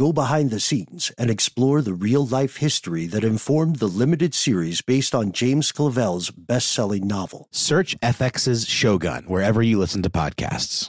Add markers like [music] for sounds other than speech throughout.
go behind the scenes, and explore the real life history that informed the limited series based on James Clavell's best selling novel. Search FX's Shogun wherever you listen to podcasts.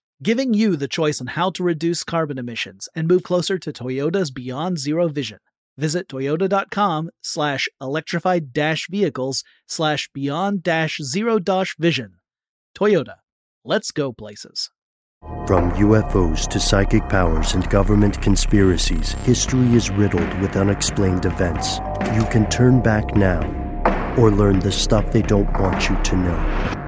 giving you the choice on how to reduce carbon emissions and move closer to Toyota's Beyond Zero vision. Visit toyota.com slash electrified dash vehicles slash beyond dash zero dash vision. Toyota. Let's go places. From UFOs to psychic powers and government conspiracies, history is riddled with unexplained events. You can turn back now or learn the stuff they don't want you to know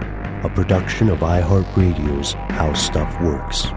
a production of iHeartRadio's How Stuff Works.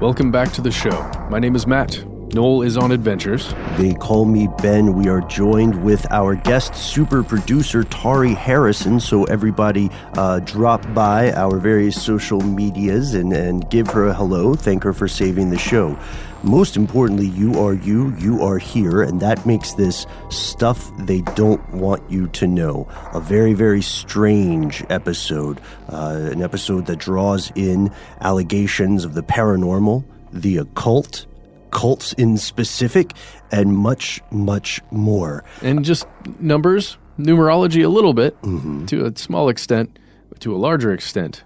Welcome back to the show. My name is Matt. Noel is on adventures. They call me Ben. We are joined with our guest super producer, Tari Harrison. So, everybody, uh, drop by our various social medias and, and give her a hello. Thank her for saving the show. Most importantly, you are you, you are here, and that makes this stuff they don't want you to know. A very, very strange episode. Uh, an episode that draws in allegations of the paranormal, the occult, cults in specific, and much, much more. And just numbers, numerology a little bit, mm-hmm. to a small extent, to a larger extent,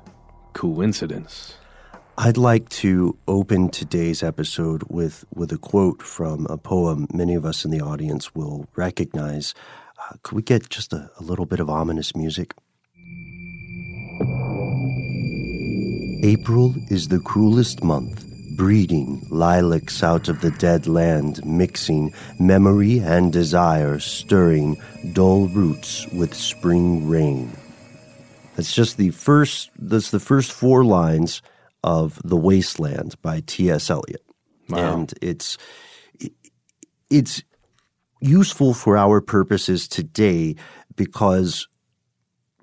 coincidence. I'd like to open today's episode with, with a quote from a poem many of us in the audience will recognize. Uh, could we get just a, a little bit of ominous music? April is the cruelest month, breeding lilacs out of the dead land, mixing memory and desire, stirring dull roots with spring rain. That's just the first. That's the first four lines of The Wasteland by T.S. Eliot. Wow. And it's it's useful for our purposes today because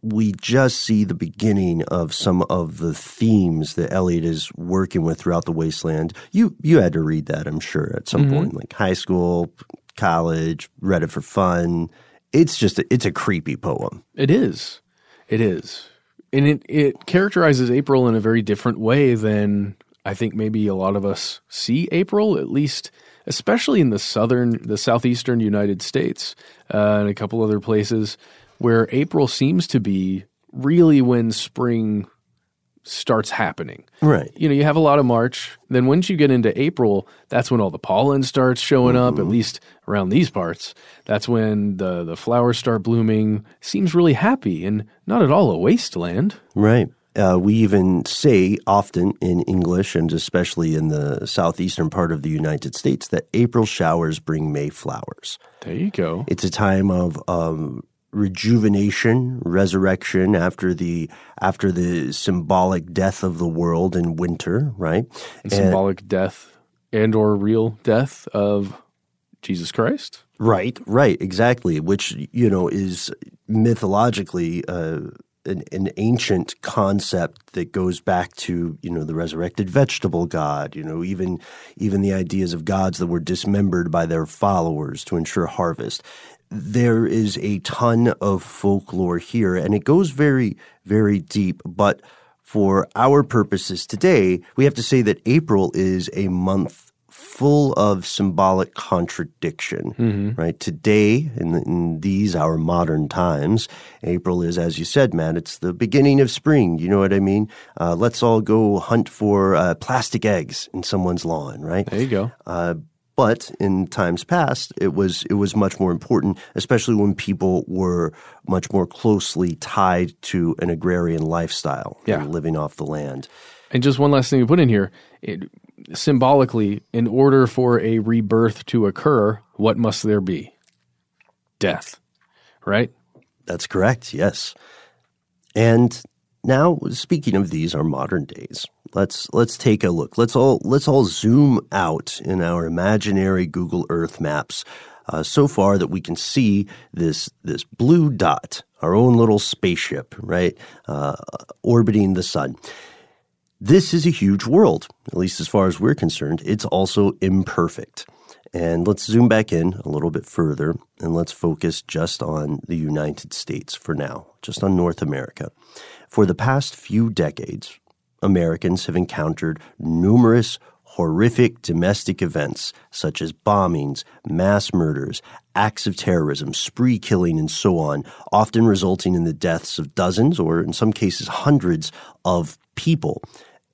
we just see the beginning of some of the themes that Eliot is working with throughout the wasteland. You you had to read that, I'm sure, at some mm-hmm. point, like high school, college, read it for fun. It's just a, it's a creepy poem. It is. It is and it it characterizes April in a very different way than I think maybe a lot of us see April. At least especially in the southern, the southeastern United States, uh, and a couple other places where April seems to be really when spring starts happening. Right. You know, you have a lot of March. Then once you get into April, that's when all the pollen starts showing up, Mm-hmm. at least around these parts. That's when the, the flowers start blooming. Seems really happy and not at all a wasteland. Right. Uh, we even say often in English, and especially in the southeastern part of the United States, that April showers bring May flowers. There you go. It's a time of um, rejuvenation, resurrection after the after the symbolic death of the world in winter, right? And symbolic death and or real death of Jesus Christ. Right, right, exactly. Which you know is mythologically uh, an, an ancient concept that goes back to you know the resurrected vegetable god. You know, even even the ideas of gods that were dismembered by their followers to ensure harvest. There is a ton of folklore here, and it goes very, very deep. But for our purposes today, we have to say that April is a month full of symbolic contradiction, right? Today, in, in these our modern times, April is, as you said, man, it's the beginning of spring. You know what I mean? Uh, let's all go hunt for uh, plastic eggs in someone's lawn, right? There you go. Uh, but in times past, it was it was much more important, especially when people were much more closely tied to an agrarian lifestyle, Yeah. and living off the land. And just one last thing to put in here. It, symbolically, in order for a rebirth to occur, what must there be? Death, right? That's correct. Yes. And now, speaking of these, our modern days, let's let's take a look. Let's all let's all zoom out in our imaginary Google Earth maps. Uh, so far that we can see this this blue dot, our own little spaceship, right, uh, orbiting the sun. This is a huge world, at least as far as we're concerned. It's also imperfect. And let's zoom back in a little bit further and let's focus just on the United States for now, just on North America. For the past few decades, Americans have encountered numerous horrific domestic events such as bombings, mass murders, acts of terrorism, spree killing, and so on, often resulting in the deaths of dozens or, in some cases, hundreds of people.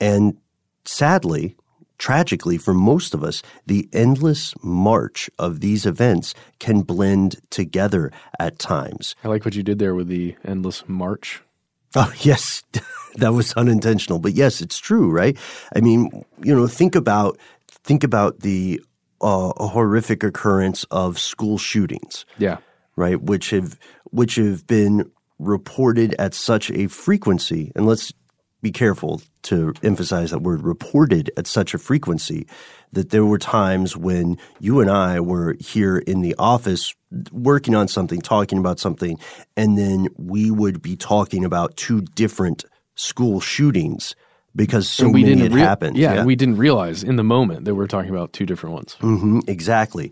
And sadly, tragically for most of us, the endless march of these events can blend together at times. I like what you did there with the endless march. Oh, [laughs] yes, that was unintentional, but yes, it's true, right? I mean, you know, think about think about the uh, horrific occurrence of school shootings, Yeah. right? Which have which have been reported at such a frequency, and let's be careful to emphasize that word reported at such a frequency that there were times when you and I were here in the office working on something, talking about something, and then we would be talking about two different school shootings because so And we many didn't had rea- happened. Yeah, and we didn't realize in the moment that we are talking about two different ones. hmm exactly.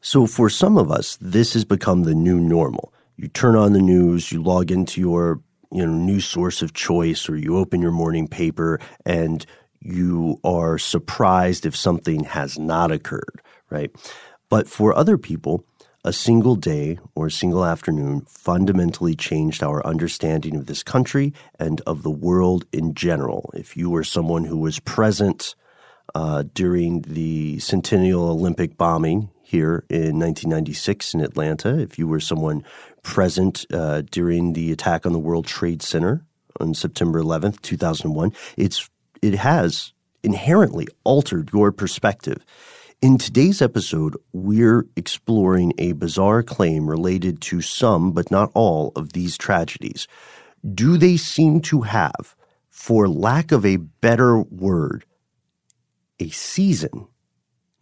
So for some of us, this has become the new normal. You turn on the news, you log into your you know news source of choice, or you open your morning paper, and you are surprised if something has not occurred, right? But for other people, a single day or a single afternoon fundamentally changed our understanding of this country and of the world in general. If you were someone who was present uh, during the Centennial Olympic bombing here in 1996 in Atlanta, if you were someone present uh, during the attack on the World Trade Center on September 11th, 2001, it's it has inherently altered your perspective. In today's episode, we're exploring a bizarre claim related to some, but not all, of these tragedies. Do they seem to have, for lack of a better word, a season?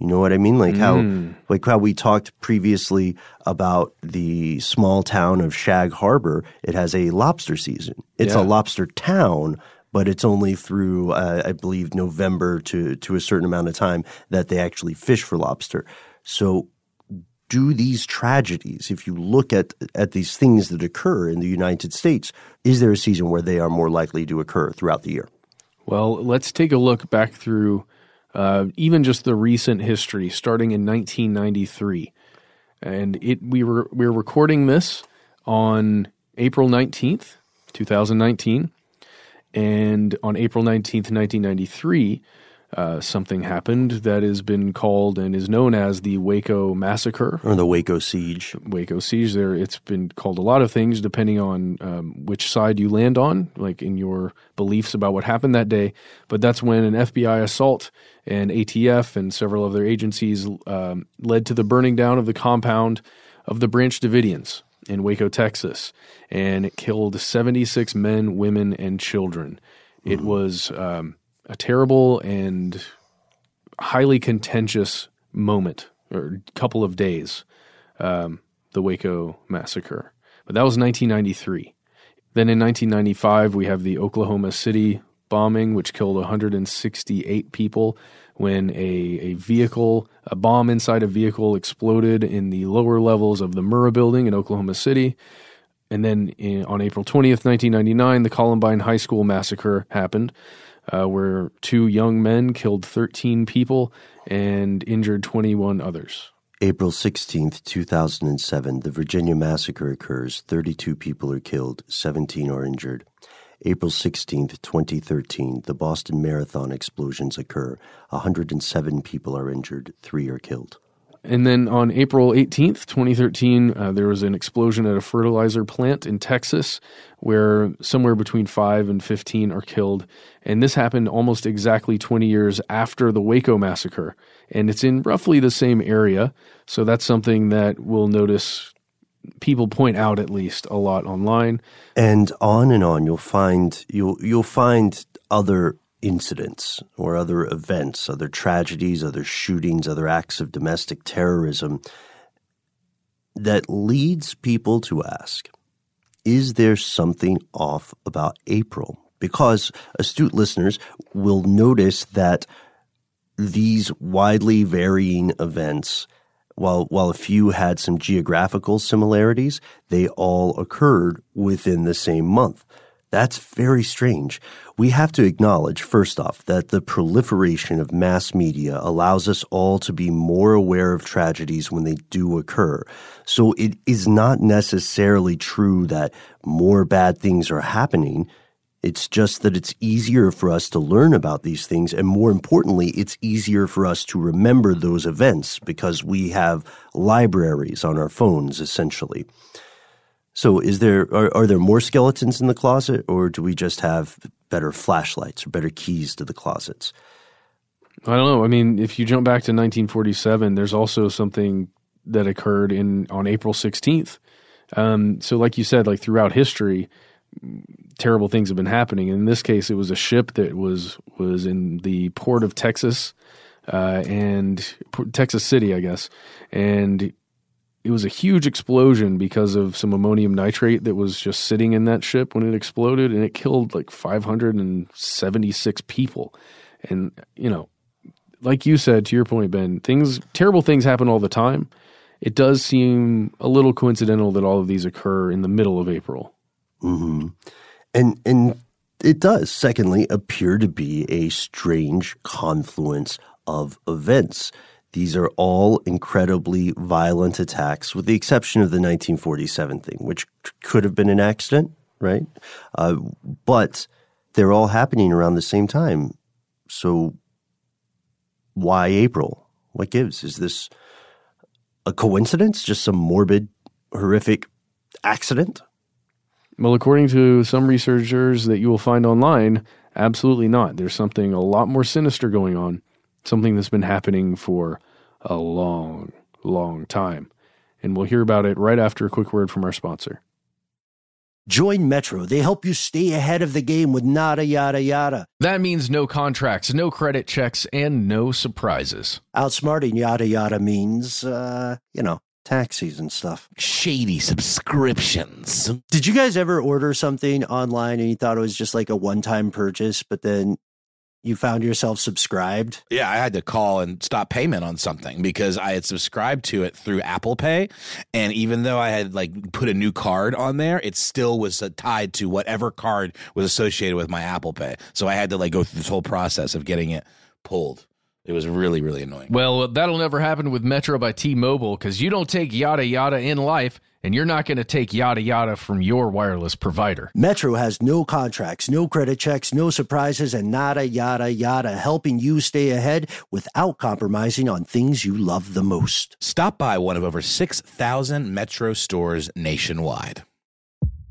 You know what I mean? Like how, Mm. like how we talked previously about the small town of Shag Harbor. It has a lobster season. It's Yeah. a lobster town, but it's only through, uh, I believe, November to to a certain amount of time that they actually fish for lobster. So, do these tragedies, if you look at at these things that occur in the United States, is there a season where they are more likely to occur throughout the year? Well, let's take a look back through uh, even just the recent history, starting in 1993. And it we were we were recording this on April 19th, 2019. And on April 19th, 1993, uh, something happened that has been called and is known as the Waco Massacre or the Waco Siege. Waco Siege. There, it's been called a lot of things depending on um, which side you land on, like in your beliefs about what happened that day. But that's when an FBI assault and ATF and several other agencies um, led to the burning down of the compound of the Branch Davidians in Waco, Texas, and it killed 76 men, women, and children. It Mm-hmm. was um, a terrible and highly contentious moment or couple of days, um, the Waco massacre. But that was 1993. Then in 1995, we have the Oklahoma City bombing, which killed 168 people when a, a vehicle, a bomb inside a vehicle exploded in the lower levels of the Murrah building in Oklahoma City. And then in, on April 20th, 1999, the Columbine High School massacre happened, uh, where two young men killed 13 people and injured 21 others. April 16th, 2007, the Virginia massacre occurs. 32 people are killed, 17 are injured. April 16th, 2013, the Boston Marathon explosions occur. 107 people are injured, 3 are killed. And then on April 18th, 2013, uh, there was an explosion at a fertilizer plant in Texas where somewhere between 5 and 15 are killed. And this happened almost exactly 20 years after the Waco massacre. And it's in roughly the same area. So that's something that we'll notice people point out at least a lot online. And on and on, you'll find you'll you'll find other incidents or other events, other tragedies, other shootings, other acts of domestic terrorism that leads people to ask, is there something off about April? Because astute listeners will notice that these widely varying events while while a few had some geographical similarities, they all occurred within the same month. That's very strange. We have to acknowledge, first off, that the proliferation of mass media allows us all to be more aware of tragedies when they do occur. So it is not necessarily true that more bad things are happening. It's just that it's easier for us to learn about these things. And more importantly, it's easier for us to remember those events because we have libraries on our phones, essentially. So, is there are, are there more skeletons in the closet, or do we just have better flashlights or better keys to the closets? I don't know. I mean, if you jump back to 1947, there's also something that occurred in on April 16th. Um, so, like you said, like throughout history, terrible things have been happening. In this case, it was a ship that was was in the port of Texas uh, and Texas City, I guess, and it was a huge explosion because of some ammonium nitrate that was just sitting in that ship when it exploded, and it killed like 576 people. And you know, like you said, to your point, Ben, things terrible things happen all the time. It does seem a little coincidental that all of these occur in the middle of April. Mm-hmm. And and it does, secondly, appear to be a strange confluence of events. These are all incredibly violent attacks, with the exception of the 1947 thing, which could have been an accident, right? Uh, but they're all happening around the same time. So why April? What gives? Is this a coincidence? Just some morbid, horrific accident? Well, according to some researchers that you will find online, absolutely not. There's something a lot more sinister going on, something that's been happening for a long, long time. And we'll hear about it right after a quick word from our sponsor. Join Metro. They help you stay ahead of the game with nada yada yada. That means no contracts, no credit checks, and no surprises. Outsmarting yada yada means, uh, you know, taxis and stuff. Shady subscriptions. Did you guys ever order something online and you thought it was just like a one time purchase, but then you found yourself subscribed? Yeah, I had to call and stop payment on something because I had subscribed to it through Apple Pay, and even though I had like put a new card on there, it still was tied to whatever card was associated with my Apple Pay. So I had to like go through this whole process of getting it pulled. It was really, really annoying. Well, that'll never happen with Metro by T Mobile because you don't take yada yada in life, and you're not going to take yada yada from your wireless provider. Metro has no contracts, no credit checks, no surprises, and nada yada yada, helping you stay ahead without compromising on things you love the most. Stop by one of over 6,000 Metro stores nationwide.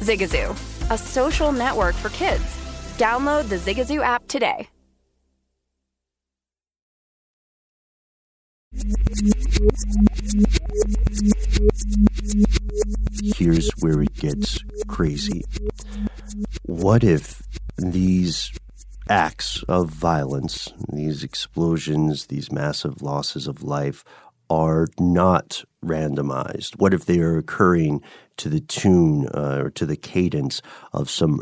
Zigazoo, a social network for kids. Download the Zigazoo app today. Here's where it gets crazy. What if these acts of violence, these explosions, these massive losses of life, are not randomized? What if they are occurring to the tune uh, or to the cadence of some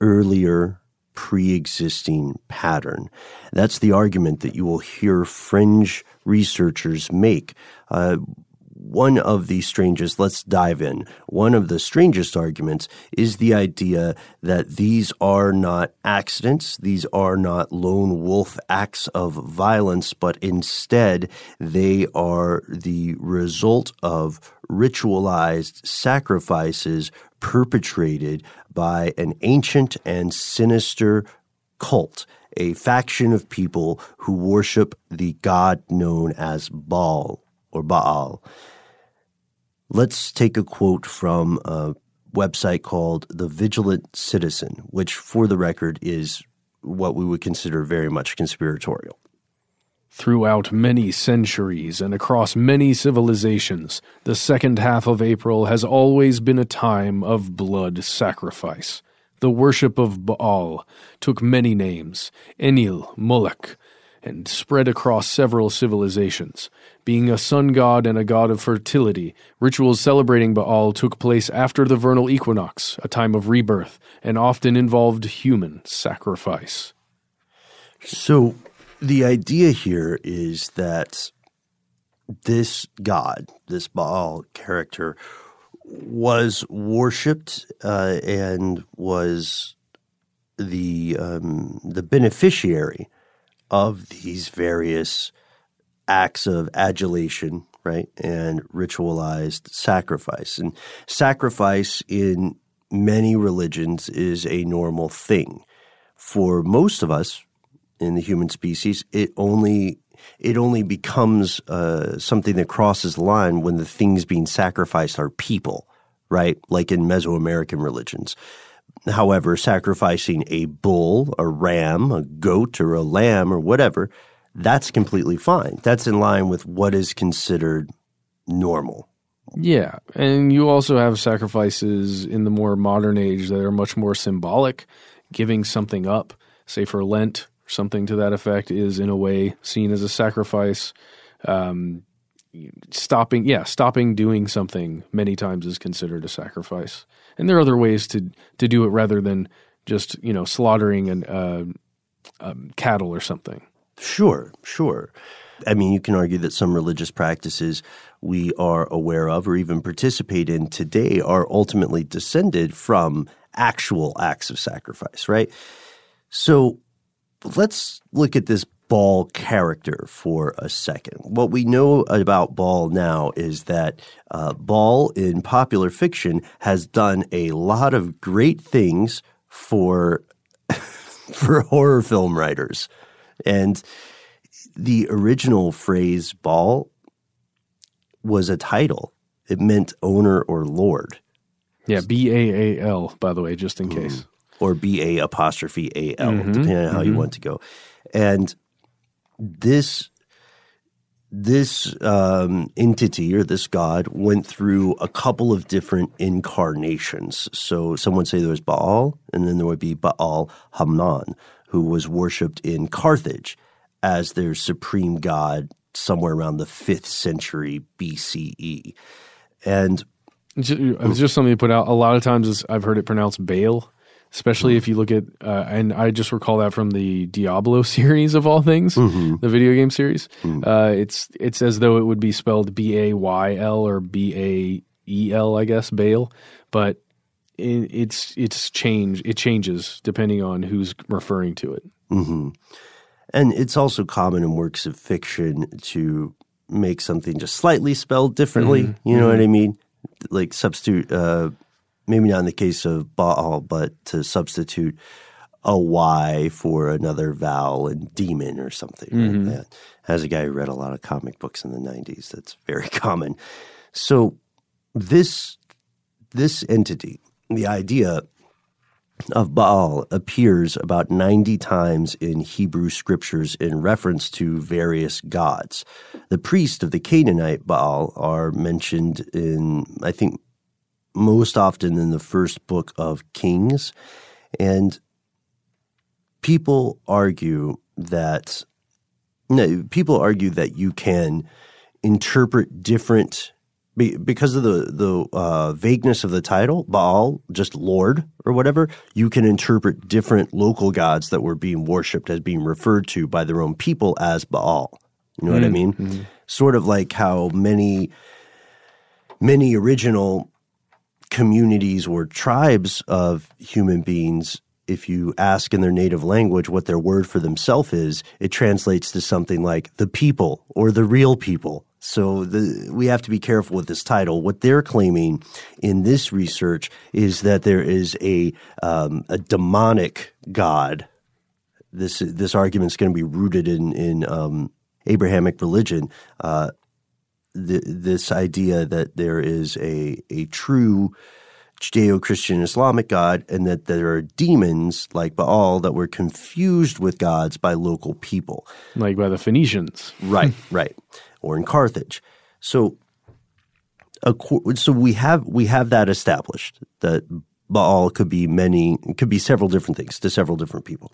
earlier pre existing pattern? That's the argument that you will hear fringe researchers make. Uh, one of the strangest, let's dive in. One of the strangest arguments is the idea that these are not accidents, these are not lone wolf acts of violence, but instead they are the result of ritualized sacrifices perpetrated by an ancient and sinister cult a faction of people who worship the god known as Baal or Baal. Let's take a quote from a website called The Vigilant Citizen, which, for the record, is what we would consider very much conspiratorial. Throughout many centuries and across many civilizations, the second half of April has always been a time of blood sacrifice. The worship of Baal took many names Enlil, Moloch, and spread across several civilizations. Being a sun god and a god of fertility, rituals celebrating Baal took place after the vernal equinox, a time of rebirth, and often involved human sacrifice. So, the idea here is that this god, this Baal character, was worshipped uh, and was the um, the beneficiary of these various acts of adulation, right, and ritualized sacrifice. And sacrifice in many religions is a normal thing. For most of us in the human species, it only it only becomes uh, something that crosses the line when the things being sacrificed are people, right? Like in Mesoamerican religions. However, sacrificing a bull, a ram, a goat, or a lamb, or whatever, that's completely fine. That's in line with what is considered normal, Yeah, and you also have sacrifices in the more modern age that are much more symbolic. Giving something up, say for Lent, something to that effect, is in a way seen as a sacrifice. Um, stopping, yeah, stopping doing something many times is considered a sacrifice. And there are other ways to to do it rather than just you know slaughtering an uh, um, cattle or something. Sure, sure. I mean, you can argue that some religious practices we are aware of or even participate in today are ultimately descended from actual acts of sacrifice, right? So let's look at this Baal character for a second. What we know about Baal now is that uh, Baal in popular fiction has done a lot of great things for [laughs] for horror film writers, and the original phrase Baal was a title. It meant owner or lord. Yeah, B A A L, by the way, just in case. Mm. Or B A apostrophe A L, Mhm, depending on how you mhm. want to go. And this this um, entity or this god went through a couple of different incarnations. So some would say there was Baal, and then there would be Baal Hammon, who was worshipped in Carthage as their supreme god somewhere around the fifth century BCE. And it's just something you put out. A lot of times I've heard it pronounced Baal, especially if you look at, uh, and I just recall that from the Diablo [laughs] series of all things, Mm-hmm. the video game series. Uh, it's it's as though it would be spelled B A Y L or B A E L, I guess, bail but it, it's it's change. It changes depending on who's referring to it. hmm And it's also common in works of fiction to make something just slightly spelled differently. Mhm, You know what mhm. I mean? Like substitute, uh, maybe not in the case of Baal, but to substitute a Y for another vowel and demon or something Mhm. like that. As a guy who read a lot of comic books in the 90s, that's very [laughs] common. So this this entity, the idea of Baal appears about 90 times in Hebrew scriptures in reference to various gods. The priest of the Canaanite Baal are mentioned in, I think, most often in the first book of Kings. And people argue that no, people argue that you can interpret different because of the the uh, vagueness of the title, Baal, just Lord or whatever. You can interpret different local gods that were being worshipped as being referred to by their own people as Baal. You know what I Mm, mean? mhm. Sort of like how many many original communities or tribes of human beings if you ask in their native language what their word for themselves is, it translates to something like the people or the real people. So the, we have to be careful with this title. What they're claiming in this research is that there is a um, a demonic god. This this argument is going to be rooted in in um, Abrahamic religion. Uh, th- this idea that there is a a true Judeo-Christian Islamic God, and that there are demons like Baal that were confused with gods by local people, like by the Phoenicians. Right, [laughs] right, or in Carthage. So, so we have we have that established that Baal could be many, could be several different things to several different people.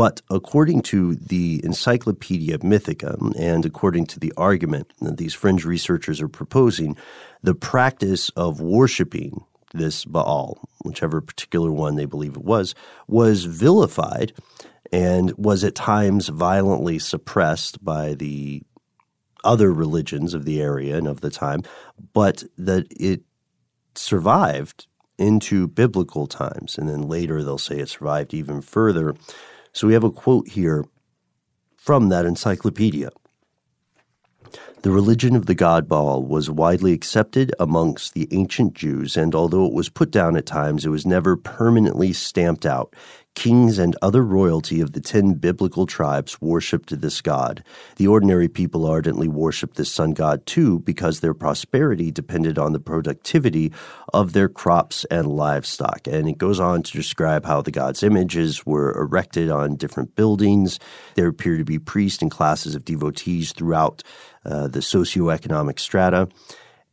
But according to the Encyclopedia Mythica and according to the argument that these fringe researchers are proposing, the practice of worshiping this Baal, whichever particular one they believe it was, was vilified and was at times violently suppressed by the other religions of the area and of the time, but that it survived into biblical times. And then later they'll say it survived even further. So we have a quote here from that encyclopedia. The religion of the god Baal was widely accepted amongst the ancient Jews, and although it was put down at times, it was never permanently stamped out. Kings and other royalty of the ten biblical tribes worshipped this god. The ordinary people ardently worshipped this sun god too, because their prosperity depended on the productivity of their crops and livestock. And it goes on to describe how the god's images were erected on different buildings. There appear to be priests and classes of devotees throughout uh, the socioeconomic strata.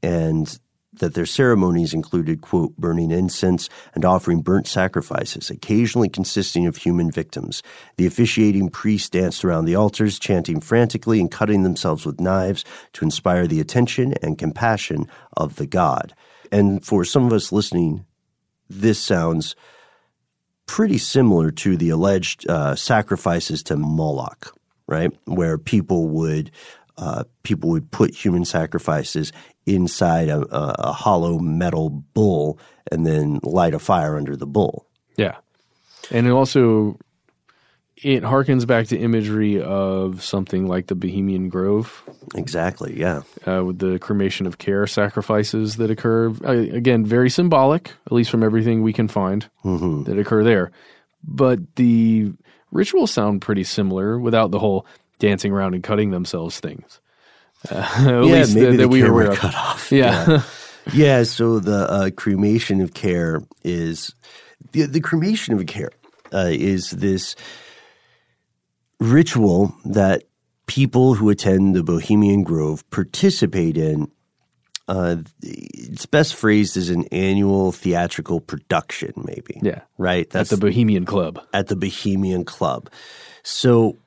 And that their ceremonies included, quote, burning incense and offering burnt sacrifices, occasionally consisting of human victims. The officiating priests danced around the altars, chanting frantically and cutting themselves with knives to inspire the attention and compassion of the god. And for some of us listening, this sounds pretty similar to the alleged uh, sacrifices to Moloch, right? Where people would uh, people would put human sacrifices inside a, a, a, hollow metal bull and then light a fire under the bull. Yeah, and it also it harkens back to imagery of something like the Bohemian Grove. Exactly. Yeah, uh, with the cremation of care sacrifices that occur. Uh, again, very symbolic, at least from everything we can find mm-hmm. that occur there. But the rituals sound pretty similar without the whole dancing around and cutting themselves things. Uh, [laughs] at yeah, least maybe that, the that we were cut off. Yeah. yeah. [laughs] yeah so the uh, cremation of care is the, the cremation of care uh, is this ritual that people who attend the Bohemian Grove participate in. Uh, it's best phrased as an annual theatrical production, maybe. Yeah. Right? That's at the Bohemian Club. At the Bohemian Club. So,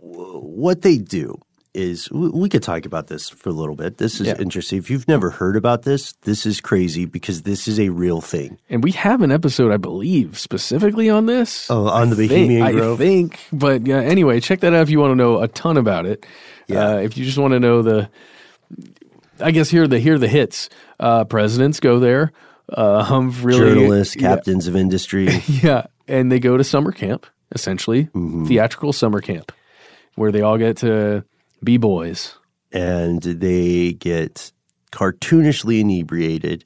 what they do is we could talk about this for a little bit. This is Yeah. interesting. If you've never heard about this, this is crazy because this is a real thing. And we have an episode, I believe, specifically on this. Oh, on the I think- Bohemian Grove? I think. But yeah, anyway, check that out if you want to know a ton about it. Yeah. Uh, if you just want to know the, I guess here are the here are the hits. Uh, presidents go there. Uh, um, really, Journalists, yeah. captains of industry. [laughs] Yeah, and they go to summer camp, essentially Mm-hmm. theatrical summer camp, where they all get to be boys. and they get cartoonishly inebriated.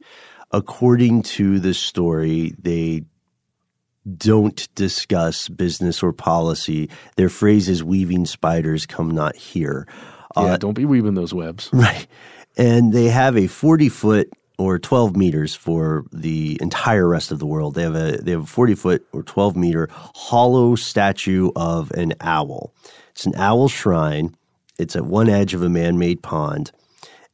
According to the story, they don't discuss business or policy. Their phrase is weaving spiders come not here. Yeah, Uh, don't be weaving those webs. [laughs] Right. And they have a 40 foot or 12 meters for the entire rest of the world. They have a they have a 40 foot or 12 meter hollow statue of an owl. It's an owl shrine. It's at one edge of a man-made pond.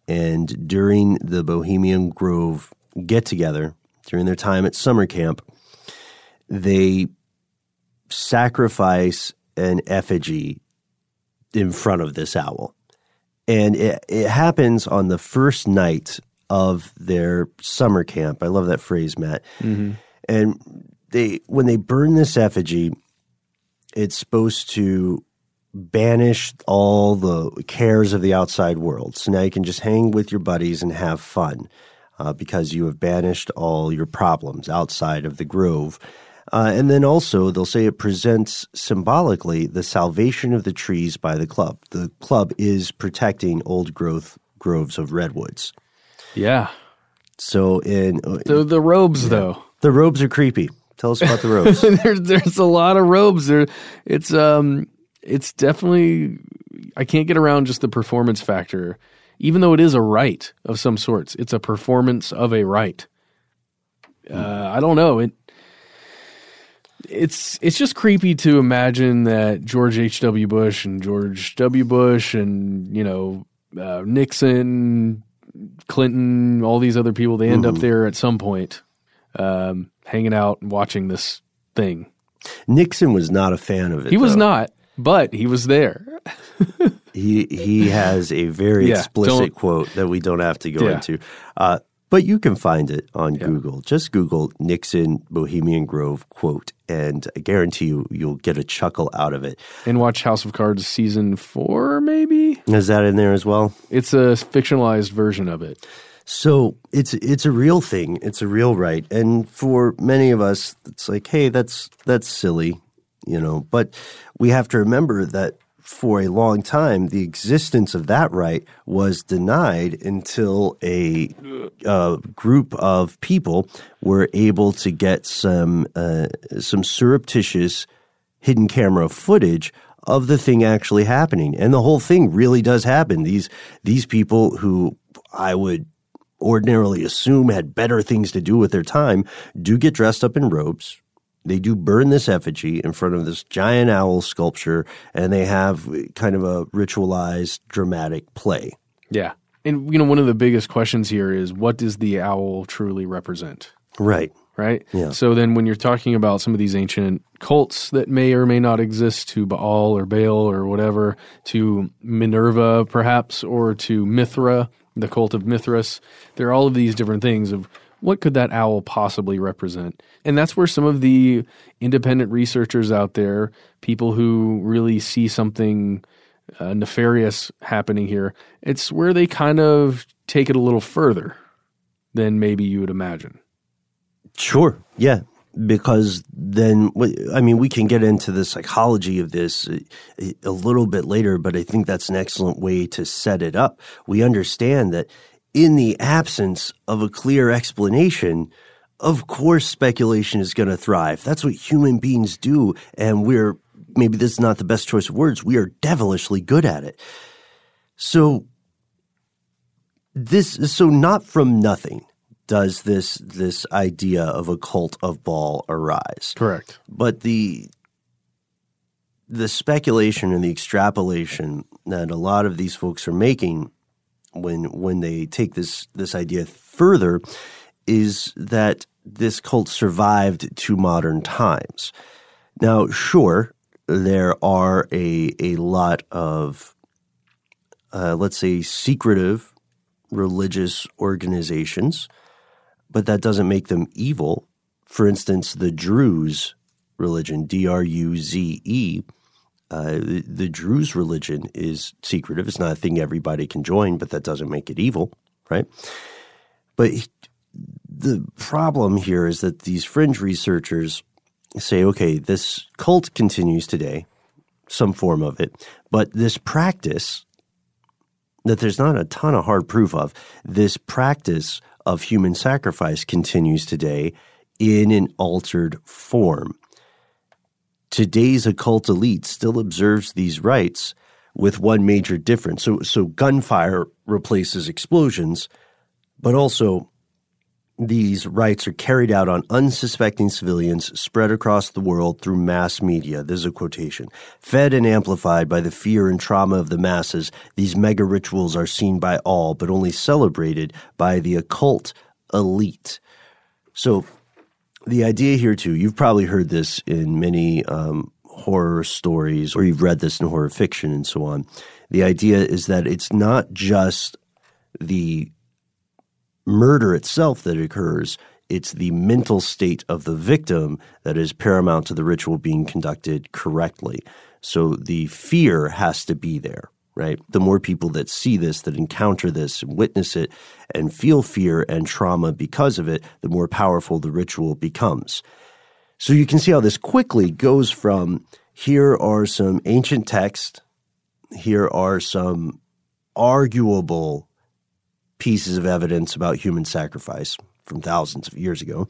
And during the Bohemian Grove get together, during their time at summer camp, they sacrifice an effigy in front of this owl. And it, it happens on the first night of their summer camp. I love that phrase, Matt. Mm-hmm. And they when they burn this effigy, it's supposed to banish all the cares of the outside world. So now you can just hang with your buddies and have fun uh, because you have banished all your problems outside of the grove. Uh, and then also, they'll say it presents symbolically the salvation of the trees by the club. The club is protecting old growth groves of redwoods. Yeah. So in The the robes though. the robes are creepy. Tell us about the [laughs] robes. there's there's a lot of robes there. It's um it's definitely I can't get around just the performance factor. Even though it is a rite of some sorts, it's a performance of a rite. Uh, I don't know it. It's it's just creepy to imagine that George H. W. Bush and George W. Bush and you know uh, Nixon, Clinton, all these other people they end up Mhm. there at some point, um, hanging out and watching this thing. Nixon was not a fan of it. He was though. not, but he was there. [laughs] He he has a very Yeah, explicit quote that we don't have to go Yeah. into. Uh, but you can find it on Google. Just Google Nixon Bohemian Grove quote, and I guarantee you you'll get a chuckle out of it. And watch House of Cards season four, maybe. Is that in there as well? It's a fictionalized version of it. So it's it's a real thing. It's a real rite, and for many of us, it's like, hey, that's that's silly, you know. But we have to remember that for a long time, the existence of that rite was denied until a group of people were able to get some uh, some surreptitious hidden camera footage of the thing actually happening and the whole thing really does happen these these people who i would ordinarily assume had better things to do with their time do get dressed up in robes they do burn this effigy in front of this giant owl sculpture and they have kind of a ritualized dramatic play Yeah. and you know, one of the biggest questions here is what does the owl truly represent? Right. Right. Yeah. So then, when you're talking about some of these ancient cults that may or may not exist to Baal or Baal or whatever, to Minerva perhaps, or to Mithra, the cult of Mithras, there are all of these different things of what could that owl possibly represent? And that's where some of the independent researchers out there, people who really see something uh, nefarious happening here, it's where they kind of take it a little further than maybe you would imagine. Sure. Yeah. Because then, I mean, we can get into the psychology of this a, a little bit later, but I think that's an excellent way to set it up. We understand that in the absence of a clear explanation, of course, speculation is going to thrive. That's what human beings do. And we're, maybe this is not the best choice of words, we are devilishly good at it. So, this, so not from nothing does this this idea of a cult of Baal arise. Correct. But the the speculation and the extrapolation that a lot of these folks are making when when they take this this idea further is that this cult survived to modern times. Now, sure, there are a a lot of uh, let's say secretive religious organizations but that doesn't make them evil. For instance, the Druze religion, D R U Z E, uh, the, the Druze religion is secretive. It's not a thing everybody can join, but that doesn't make it evil, right? But the problem here is that these fringe researchers say, okay, this cult continues today, some form of it, but this practice that there's not a ton of hard proof of, this practice of human sacrifice continues today in an altered form. Today's occult elite still observes these rites with one major difference. So, so gunfire replaces explosions, but also these rites are carried out on unsuspecting civilians spread across the world through mass media. This is a quotation. Fed and amplified by the fear and trauma of the masses, these mega rituals are seen by all, but only celebrated by the occult elite. So, the idea here, too, you've probably heard this in many um, horror stories, or you've read this in horror fiction and so on. The idea is that it's not just the murder itself that occurs, it's the mental state of the victim that is paramount to the ritual being conducted correctly. So the fear has to be there, right? The more people that see this, that encounter this, witness it, and feel fear and trauma because of it, the more powerful the ritual becomes. So you can see how this quickly goes from here are some ancient texts, here are some arguable pieces of evidence about human sacrifice from thousands of years ago.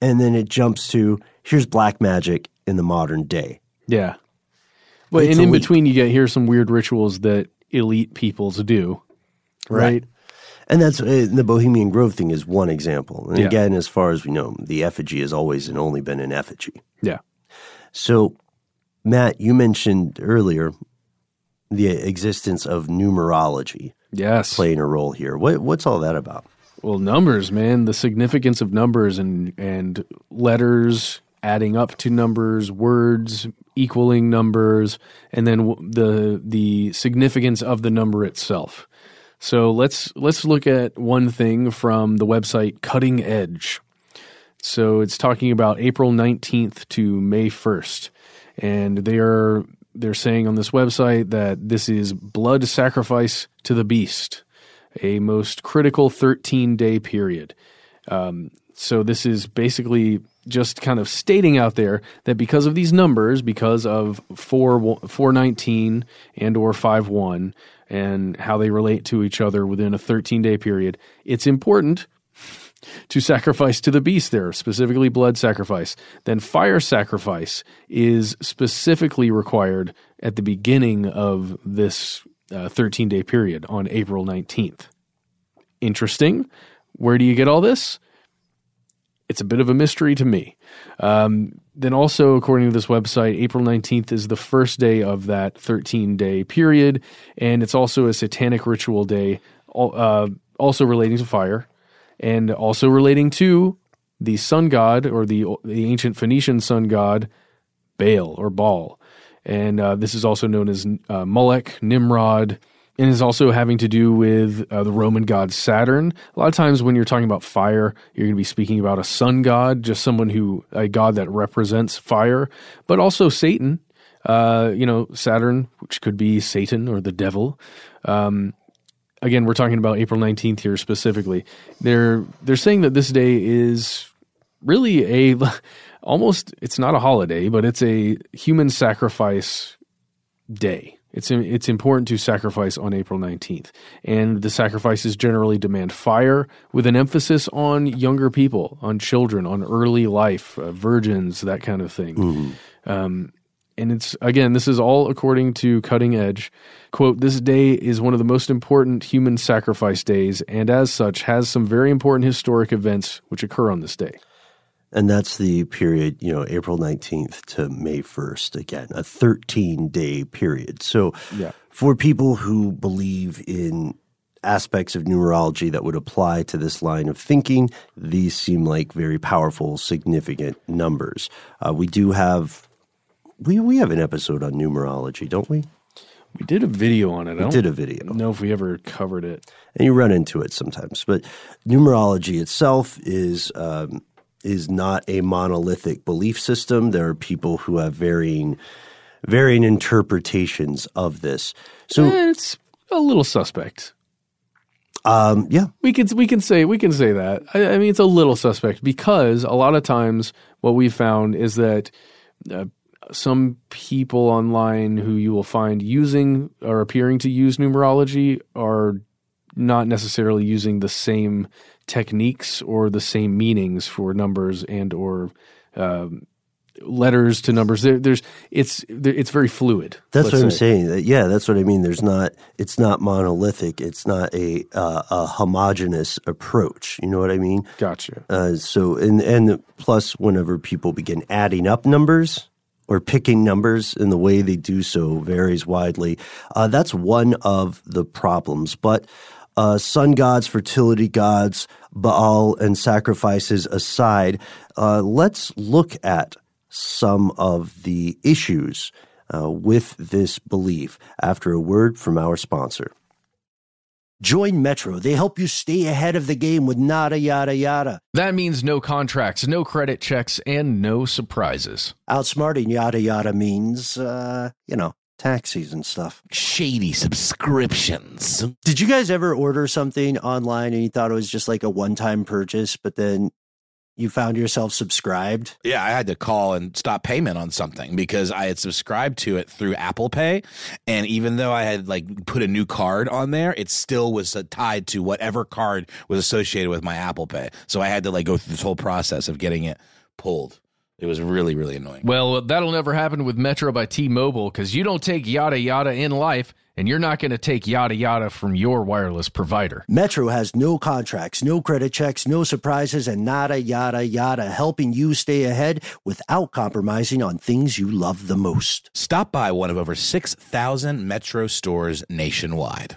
And then it jumps to here's black magic in the modern day. Yeah. But and in between, you get here's some weird rituals that elite peoples do, right? right. And that's uh, the Bohemian Grove thing is one example. And yeah. again, as far as we know, the effigy has always and only been an effigy. Yeah. So, Matt, you mentioned earlier the existence of numerology yes playing a role here. What what's all that about? Well, numbers, man, the significance of numbers and and letters adding up to numbers, words equaling numbers, and then the the significance of the number itself. So let's let's look at one thing from the website Cutting Edge. So it's talking about April 19th to May 1st. And they are they're saying on this website that this is blood sacrifice to the beast, a most critical 13 day period. Um, so this is basically just kind of stating out there that because of these numbers, because of 4, 419 and or 51 and how they relate to each other within a 13 day period, it's important [laughs] to sacrifice to the beast there, specifically blood sacrifice. Then fire sacrifice is specifically required at the beginning of this 13 uh, day period on April 19th. Interesting. Where do you get all this? It's a bit of a mystery to me. Um, then also, according to this website, April 19th is the first day of that 13 day period. And it's also a satanic ritual day, uh, also relating to fire and also relating to the sun god or the, the ancient Phoenician sun god, Baal or Baal. And uh, this is also known as uh, Molech, Nimrod, and is also having to do with uh, the Roman god Saturn. A lot of times when you're talking about fire, you're going to be speaking about a sun god, just someone who, a god that represents fire, but also Satan. Uh, you know, Saturn, which could be Satan or the devil. Um, again, we're talking about April 19th here specifically. They're they're saying that this day is really a [laughs] almost it's not a holiday, but it's a human sacrifice day. It's it's important to sacrifice on April 19th. And the sacrifices generally demand fire with an emphasis on younger people, on children, on early life, uh, virgins, that kind of thing. Mm-hmm. Um, and it's again, this is all according to Cutting Edge. Quote, this day is one of the most important human sacrifice days, and as such, has some very important historic events which occur on this day. And that's the period, you know, April 19th to May 1st, again, a 13 day period. So, yeah. for people who believe in aspects of numerology that would apply to this line of thinking, these seem like very powerful, significant numbers. Uh, we do have, we, we have an episode on numerology, don't we? We did a video on it. We I did a video. know if we ever covered it. And you run into it sometimes. But numerology itself is um, is not a monolithic belief system. There are people who have varying varying interpretations of this. So eh, it's a little suspect. Um, yeah, we can we can say we can say that. I, I, mean, it's a little suspect because a lot of times what we found is that uh, some people online who you will find using or appearing to use numerology are not necessarily using the same techniques or the same meanings for numbers and or um, letters to numbers. There, there's it's it's very fluid. That's what I'm saying. Yeah, that's what I mean. There's not it's not monolithic. It's not a uh, a homogenous approach. You know what I mean? Gotcha. Uh, so and and plus, whenever people begin adding up numbers or picking numbers in the way they do so varies widely. Uh, that's one of the problems, but uh, sun gods, fertility gods, Baal, and sacrifices aside, uh, let's look at some of the issues uh, with this belief after a word from our sponsor. Join Metro. They help you stay ahead of the game with nada yada yada. That means no contracts, no credit checks, and no surprises. Outsmarting yada yada means, uh, you know, taxis and stuff. Shady subscriptions. Did you guys ever order something online and you thought it was just like a one time purchase, but then you found yourself subscribed? Yeah, I had to call and stop payment on something because I had subscribed to it through Apple Pay. And even though I had like put a new card on there, it still was uh, tied to whatever card was associated with my Apple Pay. So I had to like go through this whole process of getting it pulled. It was really, really annoying. Well, that'll never happen with Metro by T Mobile because you don't take yada yada in life, and you're not going to take yada yada from your wireless provider. Metro has no contracts, no credit checks, no surprises, and nada yada yada, helping you stay ahead without compromising on things you love the most. Stop by one of over 6,000 Metro stores nationwide.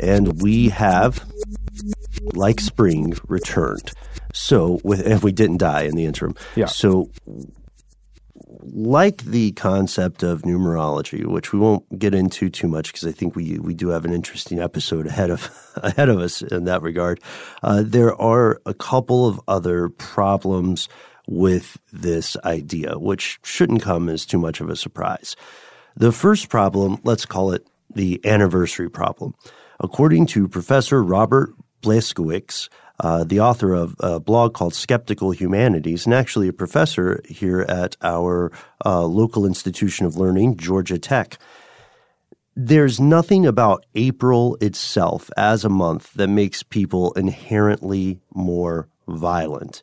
And we have, like spring, returned. So, with and we didn't die in the interim. Yeah. So, like the concept of numerology, which we won't get into too much because I think we we do have an interesting episode ahead of [laughs] ahead of us in that regard. Uh, there are a couple of other problems with this idea, which shouldn't come as too much of a surprise. The first problem, let's call it the anniversary problem. According to Professor Robert Blaskiewicz, uh, the author of a blog called Skeptical Humanities, and actually a professor here at our uh, local institution of learning, Georgia Tech. There's nothing about April itself as a month that makes people inherently more violent.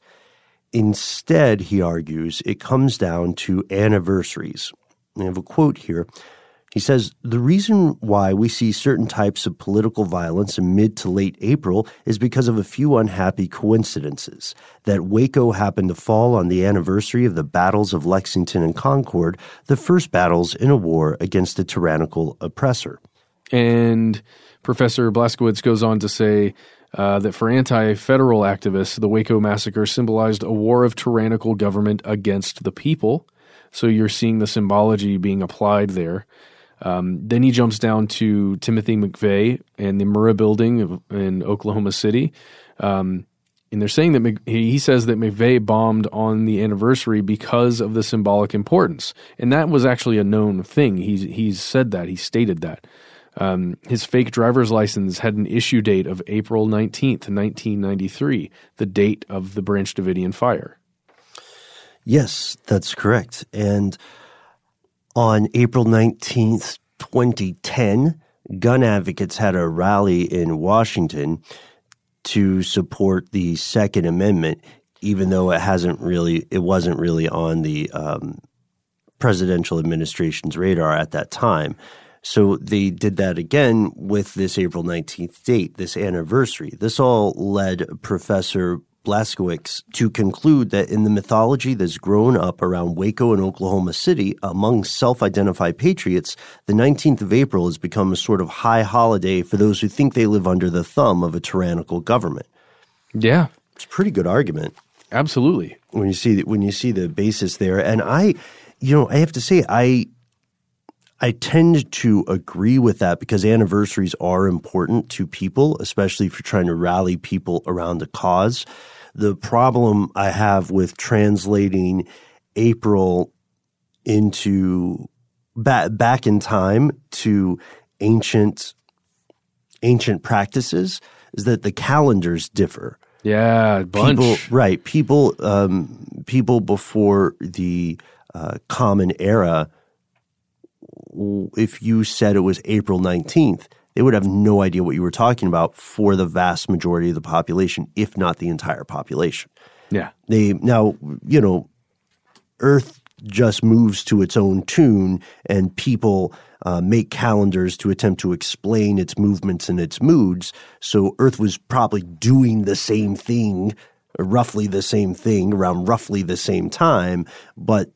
Instead, he argues, it comes down to anniversaries. I have a quote here. He says, The reason why we see certain types of political violence in mid to late April is because of a few unhappy coincidences. That Waco happened to fall on the anniversary of the battles of Lexington and Concord, the first battles in a war against a tyrannical oppressor. And Professor Blaskiewicz goes on to say uh, that for anti federal activists, the Waco massacre symbolized a war of tyrannical government against the people. So you're seeing the symbology being applied there. Um, then he jumps down to Timothy McVeigh and the Murrah building in Oklahoma City. Um, and they're saying that Mc, he says that McVeigh bombed on the anniversary because of the symbolic importance. And that was actually a known thing. He's, he's said that, he stated that. Um, his fake driver's license had an issue date of April 19th, 1993, the date of the Branch Davidian fire. Yes, that's correct. And on April 19th, 2010, gun advocates had a rally in Washington to support the Second Amendment, even though it hasn't really, it wasn't really on the um, presidential administration's radar at that time. So they did that again with this April 19th date, this anniversary. This all led Professor Blaskiewicz to conclude that in the mythology that's grown up around Waco and Oklahoma City among self identified patriots, the 19th of April has become a sort of high holiday for those who think they live under the thumb of a tyrannical government. Yeah. It's a pretty good argument. Absolutely. When you see when you see the basis there. And I you know, I have to say I I tend to agree with that because anniversaries are important to people, especially if you're trying to rally people around a cause. The problem I have with translating April into back back in time to ancient ancient practices is that the calendars differ. Yeah, bunch. People, right? People, um, people before the uh, Common Era if you said it was April 19th, they would have no idea what you were talking about for the vast majority of the population, if not the entire population. Yeah. They now, you know, Earth just moves to its own tune, and people uh, make calendars to attempt to explain its movements and its moods. So Earth was probably doing the same thing, roughly the same thing, around roughly the same time, but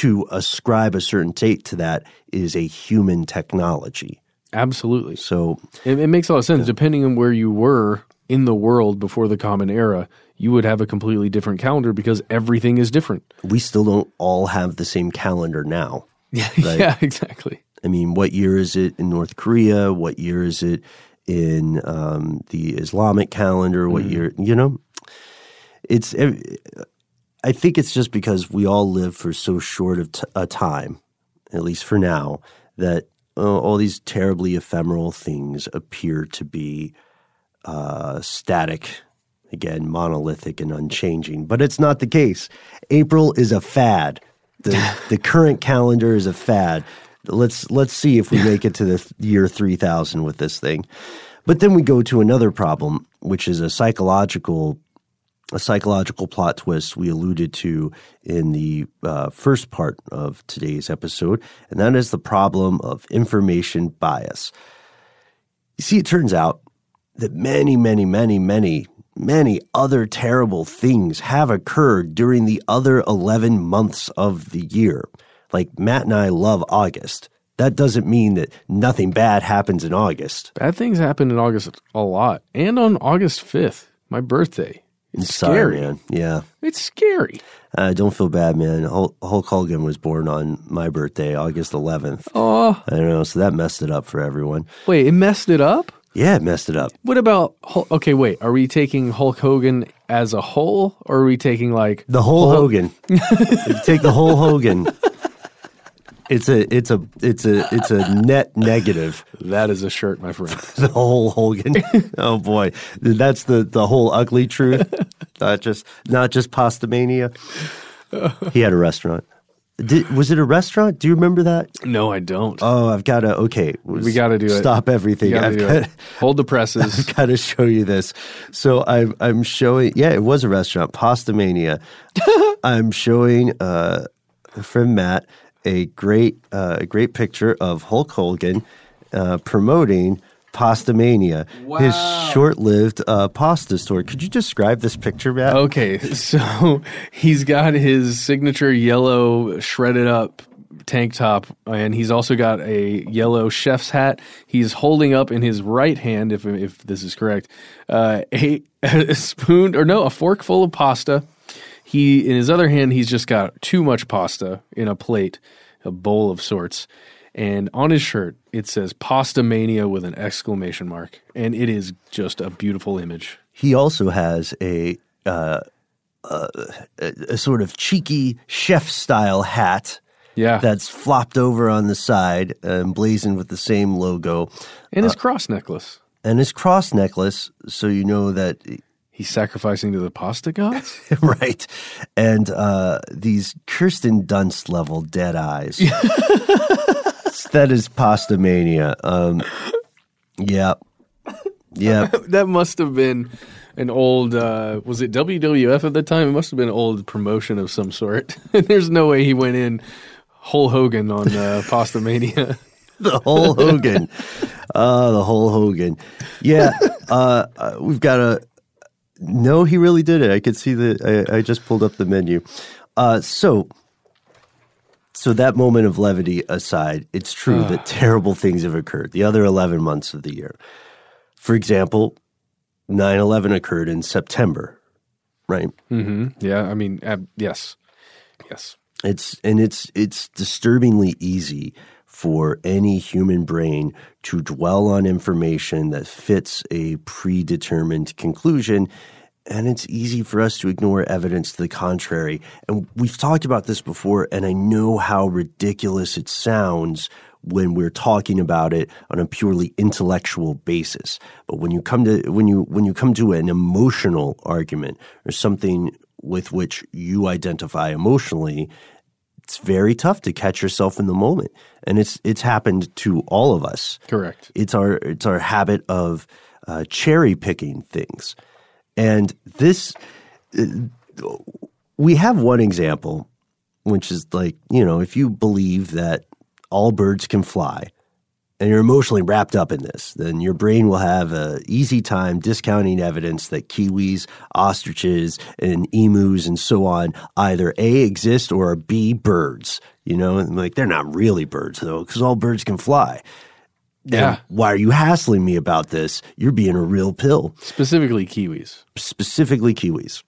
to ascribe a certain date to that is a human technology. Absolutely. So it, it makes a lot of sense. Yeah. Depending on where you were in the world before the Common Era, you would have a completely different calendar because everything is different. We still don't all have the same calendar now. [laughs] Yeah, right? yeah, exactly. I mean, what year is it in North Korea? What year is it in um, the Islamic calendar? What Mm. year? You know, it's. I think it's just because we all live for so short of t- a time, at least for now, that uh, all these terribly ephemeral things appear to be uh, static, again, monolithic and unchanging. But it's not the case. April is a fad. The [laughs] the current calendar is a fad. Let's let's see if we make it to the th- year three thousand with this thing. But then we go to another problem, which is a psychological a psychological plot twist we alluded to in the uh, first part of today's episode, and that is the problem of information bias. You see, it turns out that many, many, many, many, many other terrible things have occurred during the other 11 months of the year. Like Matt and I love August. That doesn't mean that nothing bad happens in August. Bad things happen in August a lot, and on August fifth, my birthday. It's Sorry, scary. man. Yeah. It's scary. Uh, don't feel bad, man. Hulk, Hulk Hogan was born on my birthday, August 11th. Oh, I don't know, so that messed it up for everyone. wait, it messed it up. Yeah, it messed it up. What about Hul- okay? Wait, are we taking Hulk Hogan as a whole, or are we taking like The whole Hogan. [laughs] Take the whole Hogan. It's a it's a it's a it's a net negative. That is a shirt, my friend. [laughs] the whole Hogan. [laughs] oh boy, that's the the whole ugly truth. not just not just pasta mania. He had a restaurant. Did, was it a restaurant? Do you remember that? No, I don't. Oh, I've got to. Okay, We got to do it. Stop everything. I've got. Hold the presses. [laughs] I've got to show you this. So I'm I'm showing. Yeah, it was a restaurant, Pasta Mania. I'm showing uh, friend Matt a great uh, a great picture of Hulk Hogan uh, promoting Pasta Mania, his short-lived uh, pasta store. Could you describe this picture, Matt? Okay, [laughs] so he's got his signature yellow shredded up tank top, and he's also got a yellow chef's hat. He's holding up in his right hand, if if this is correct, uh, a, [laughs] a spoon or no, a fork full of pasta. He in his other hand, he's just got too much pasta in a plate, a bowl of sorts. And on his shirt, it says Pasta Mania with an exclamation mark. And it is just a beautiful image. He also has a uh, uh, a, a sort of cheeky chef style hat. Yeah. That's flopped over on the side, emblazoned with the same logo. And his Uh, cross necklace. and his cross necklace, so you know that he's sacrificing to the pasta gods, [laughs] right? And uh, these Kirsten Dunst level dead eyes. [laughs] that is pasta mania. Um, yeah, yeah. [laughs] that must have been an old uh, was it WWF at the time? It must have been an old promotion of some sort. There's no way he went in whole Hogan on uh, Pasta Mania. the whole Hogan. Uh, the whole Hogan. Yeah, uh, uh, we've got a. No, he really did it. I could see the. I, I just pulled up the menu. Uh, so, so that moment of levity aside, it's true Ah. that terrible things have occurred. The other eleven months of the year, for example, 9-11 occurred in September, right? Mm-hmm. Yeah, I mean, ab- yes, yes. It's and it's it's disturbingly easy for any human brain to dwell on information that fits a predetermined conclusion and it's easy for us to ignore evidence to the contrary. And we've talked about this before and I know how ridiculous it sounds when we're talking about it on a purely intellectual basis. But when you come to when you when you come to an emotional argument or something with which you identify emotionally, it's very tough to catch yourself in the moment. And it's it's happened to all of us. Correct. It's our it's our habit of uh, cherry picking things. And this uh, we have one example which is like, you know, if you believe that all birds can fly and you're emotionally wrapped up in this, then your brain will have an easy time discounting evidence that kiwis, ostriches, and emus and so on either A exist or are B birds. You know, and like they're not really birds though, because all birds can fly. Yeah. And why are you hassling me about this? You're being a real pill. Specifically kiwis. Specifically kiwis.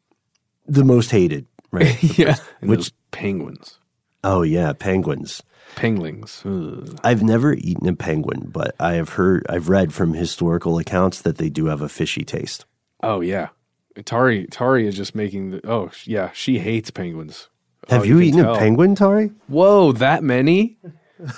The most hated, right? [laughs] yeah. Which penguins. Oh yeah, penguins. Penguins. I've never eaten a penguin, but I have heard, I've read from historical accounts that they do have a fishy taste. Oh yeah, Tari Tari is just making the. Oh yeah, she hates penguins. Have Oh, you, can eaten tell. a penguin, Tari? Whoa, that many? [laughs]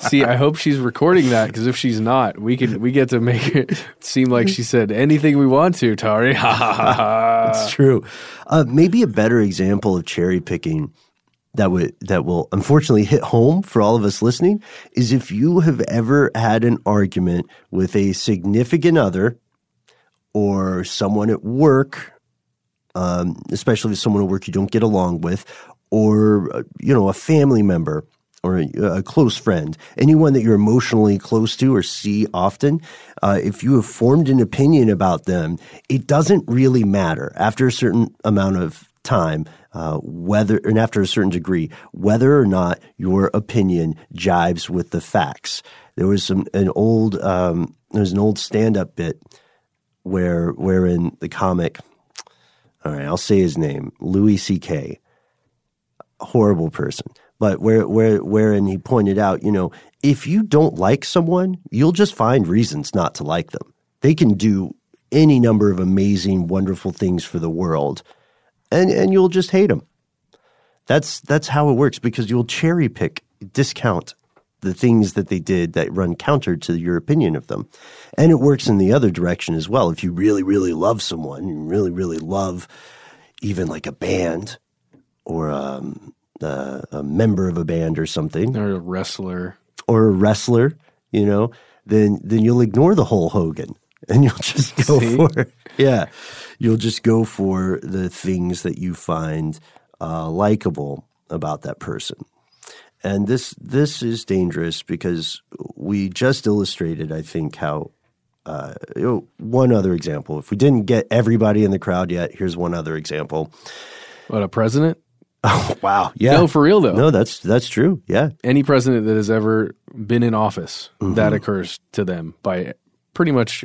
See, I hope she's recording that because if she's not, we can we get to make it seem like she said anything we want to. Tari, ha ha ha ha. It's true. Uh, maybe a better example of cherry picking that would that will unfortunately hit home for all of us listening is if you have ever had an argument with a significant other or someone at work, um, especially someone at work you don't get along with, or uh, you know a family member or a, a close friend, anyone that you're emotionally close to or see often, uh, if you have formed an opinion about them, it doesn't really matter. After a certain amount of time, uh, whether and after a certain degree, whether or not your opinion jives with the facts. There was some an old um, there was an old stand up bit where wherein the comic, all right, I'll say his name, Louis C.K horrible person. But where where wherein he pointed out, you know, if you don't like someone, you'll just find reasons not to like them. They can do any number of amazing, wonderful things for the world, and and you'll just hate them. That's that's how it works because you'll cherry pick, discount the things that they did that run counter to your opinion of them. And it works in the other direction as well. If you really, really love someone, you really, really love even like a band or um, uh, a member of a band or something, or a wrestler, or a wrestler, you know, then then you'll ignore the whole Hogan and you'll just go See? for it. yeah, you'll just go for the things that you find uh, likable about that person. And this this is dangerous because we just illustrated, I think, how. Uh, one other example. If we didn't get everybody in the crowd yet, here's one other example. What a president! [laughs] Oh wow, yeah. No, for real though. No, that's that's true. Yeah. Any president that has ever been in office, Mm-hmm. that occurs to them by pretty much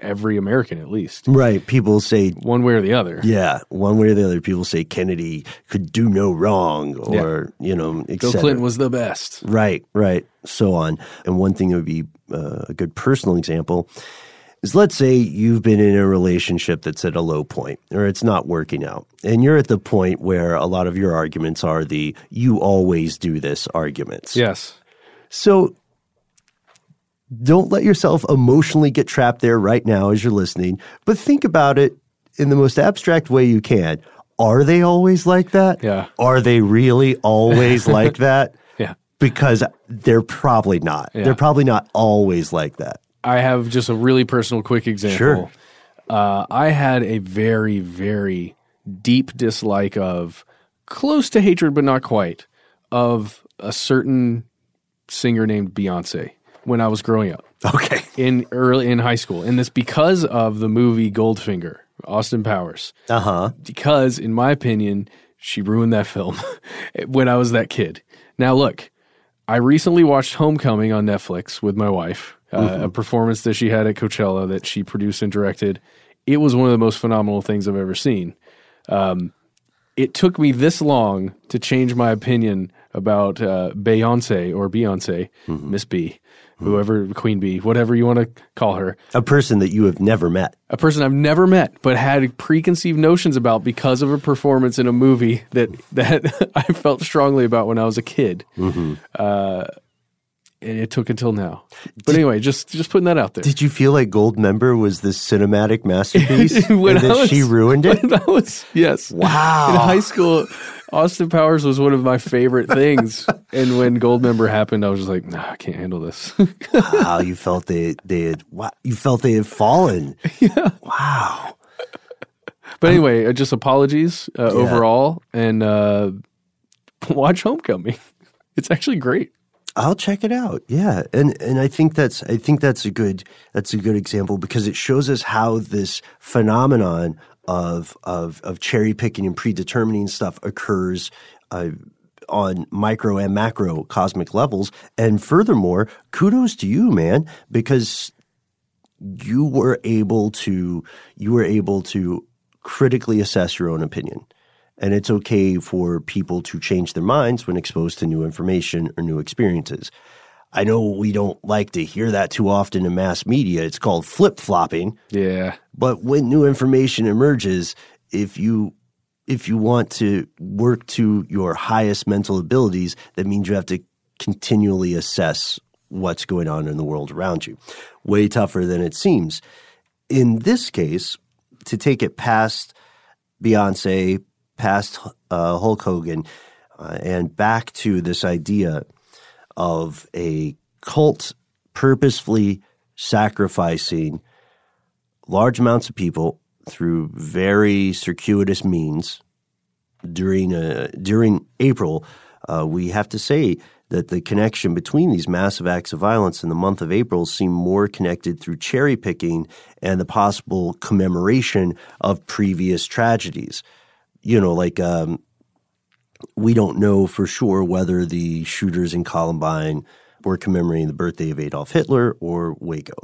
every American, at least Right. People say one way or the other. Yeah, one way or the other, people say Kennedy could do no wrong, or you know, et Bill. Clinton was the best. Right, right, so on. And one thing that would be uh, a good personal example is let's say you've been in a relationship that's at a low point or it's not working out. And you're at the point where a lot of your arguments are the you always do this arguments. Yes. So don't let yourself emotionally get trapped there right now as you're listening, but think about it in the most abstract way you can. Are they always like that? Yeah. Are they really always [laughs] like that? Yeah. Because they're probably not. Yeah. They're probably not always like that. I have just a really personal, quick example. Sure. Uh, I had a very, very deep dislike of, close to hatred, but not quite, of a certain singer named Beyonce when I was growing up. Okay. In early in high school, and this because of the movie Goldfinger, Austin Powers. Uh huh. Because, in my opinion, she ruined that film [laughs] when I was that kid. Now, look, I recently watched Homecoming on Netflix with my wife, uh, Mhm. a performance that she had at Coachella that she produced and directed. It was one of the most phenomenal things I've ever seen. Um, it took me this long to change my opinion about uh, Beyonce or Beyonce, Mm-hmm. Miss B, whoever, Queen Bee, whatever you want to call her. A person that you have never met. A person I've never met, but had preconceived notions about because of a performance in a movie that [laughs] that I felt strongly about when I was a kid. Mm-hmm. Uh, it took until now. But anyway, just just putting that out there. Did you feel like Goldmember was this cinematic masterpiece [laughs] When and that was- she ruined it? [laughs] I was yes. Wow. In high school, Austin Powers was one of my favorite things. [laughs] and when Goldmember happened, I was just like, nah, I can't handle this. wow, you felt they they had wow, you felt they had fallen. Yeah. Wow. but anyway, uh, just apologies uh, Yeah. overall and uh, watch Homecoming. It's actually great. I'll check it out. Yeah, and and I think that's I think that's a good that's a good example because it shows us how this phenomenon of of of cherry picking and predetermining stuff occurs. Uh, on micro and macro cosmic levels. And furthermore, kudos to you, man, because you were able to you were able to critically assess your own opinion And it's okay for people to change their minds when exposed to new information or new experiences. I know we don't like to hear that too often in mass media. It's called flip flopping. Yeah. But when new information emerges, if you if you want to work to your highest mental abilities, that means you have to continually assess what's going on in the world around you. Way tougher than it seems. In this case, to take it past Beyonce, past uh, Hulk Hogan, uh, and back to this idea of a cult purposefully sacrificing large amounts of people through very circuitous means during a, during April, uh, we have to say that the connection between these massive acts of violence in the month of April seem more connected through cherry picking and the possible commemoration of previous tragedies. You know, like um, we don't know for sure whether the shooters in Columbine were commemorating the birthday of Adolf Hitler or Waco.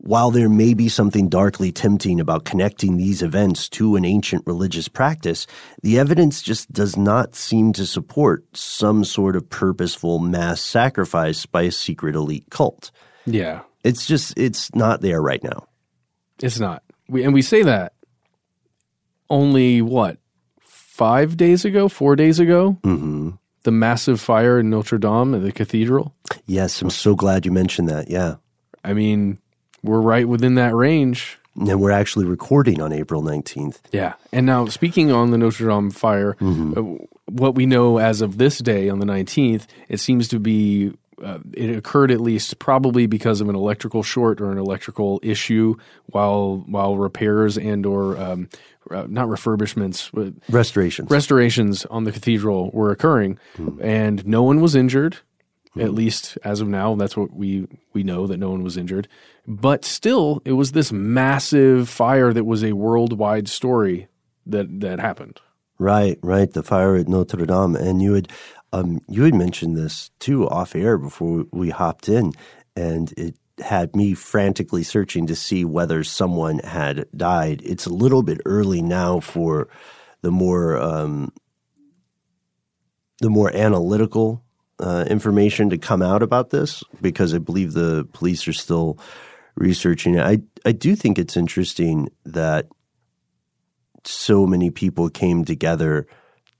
While there may be something darkly tempting about connecting these events to an ancient religious practice, the evidence just does not seem to support some sort of purposeful mass sacrifice by a secret elite cult. Yeah. It's just, it's not there right now. It's not. We, and we say that only what, five days ago, four days ago? Mm-hmm. The massive fire in Notre Dame at the cathedral? Yes, I'm so glad you mentioned that. Yeah. I mean, we're right within that range. And we're actually recording on April 19th. Yeah. And now, speaking on the Notre Dame fire, Mm-hmm. uh, what we know as of this day on the 19th, it seems to be. Uh, it occurred at least probably because of an electrical short or an electrical issue while while repairs and or um, uh, not refurbishments but Restorations. restorations on the cathedral were occurring and no one was injured at least as of now. That's what we we know that no one was injured. But still it was this massive fire that was a worldwide story that that happened. Right, right. The fire at Notre Dame, and you had um, you had mentioned this too off air before we hopped in, and it had me frantically searching to see whether someone had died. It's a little bit early now for the more um, the more analytical uh, information to come out about this because I believe the police are still researching it. I I do think it's interesting that so many people came together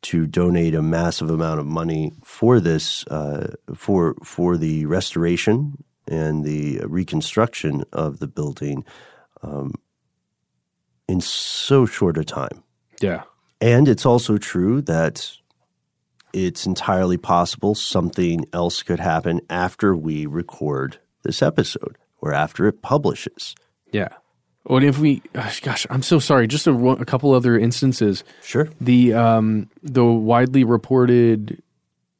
to donate a massive amount of money for this uh, for for the restoration and the reconstruction of the building um, in so short a time. yeah And it's also true that it's entirely possible something else could happen after we record this episode or after it publishes. Yeah. What if we? Gosh, gosh, I'm so sorry. Just a, a couple other instances. Sure. The um the widely reported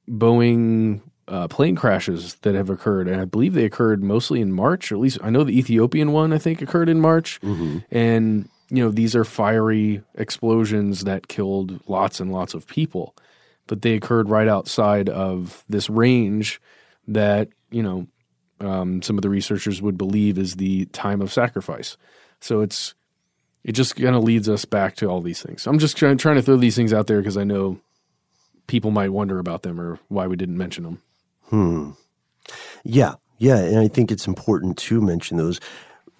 Boeing uh, plane crashes that have occurred, and I believe they occurred mostly in March. Or at least I know the Ethiopian one. I think occurred in March, and you know these are fiery explosions that killed lots and lots of people, but they occurred right outside of this range that you know um, some of the researchers would believe is the time of sacrifice. So it's it just kind of leads us back to all these things. I'm just trying, trying to throw these things out there because I know people might wonder about them or why we didn't mention them. Hmm. Yeah, yeah, and I think it's important to mention those.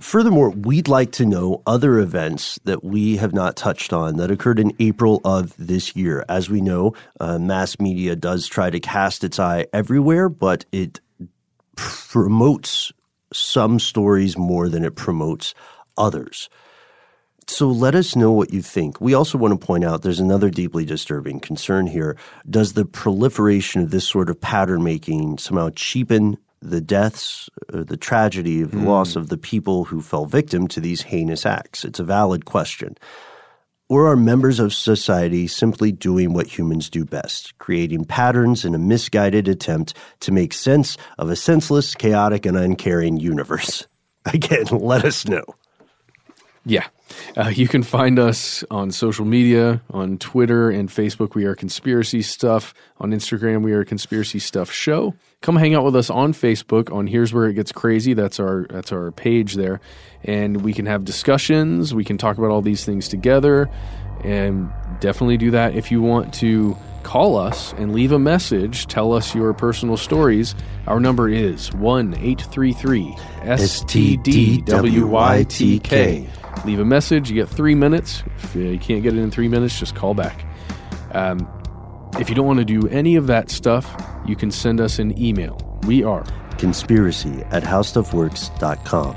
Furthermore, we'd like to know other events that we have not touched on that occurred in April of this year. As we know, uh, mass media does try to cast its eye everywhere, but it promotes some stories more than it promotes others. So let us know what you think. We also want to point out there's another deeply disturbing concern here. Does the proliferation of this sort of pattern making somehow cheapen the deaths or the tragedy of the loss mm. of the people who fell victim to these heinous acts? It's a valid question. Or are members of society simply doing what humans do best, creating patterns in a misguided attempt to make sense of a senseless, chaotic, and uncaring universe? [laughs] Again, let us know. Yeah. Uh, you can find us on social media, on Twitter and Facebook. We are Conspiracy Stuff. On Instagram, we are Conspiracy Stuff Show. Come hang out with us on Facebook. On Here's Where It Gets Crazy. That's our that's our page there, and we can have discussions. We can talk about all these things together, and definitely do that. If you want to call us and leave a message, tell us your personal stories. Our number is 1 833 STDWYTK. Leave a message. You get three minutes. If uh, you can't get it in three minutes, just call back. Um, if you don't want to do any of that stuff, you can send us an email. We are conspiracy at howstuffworks.com.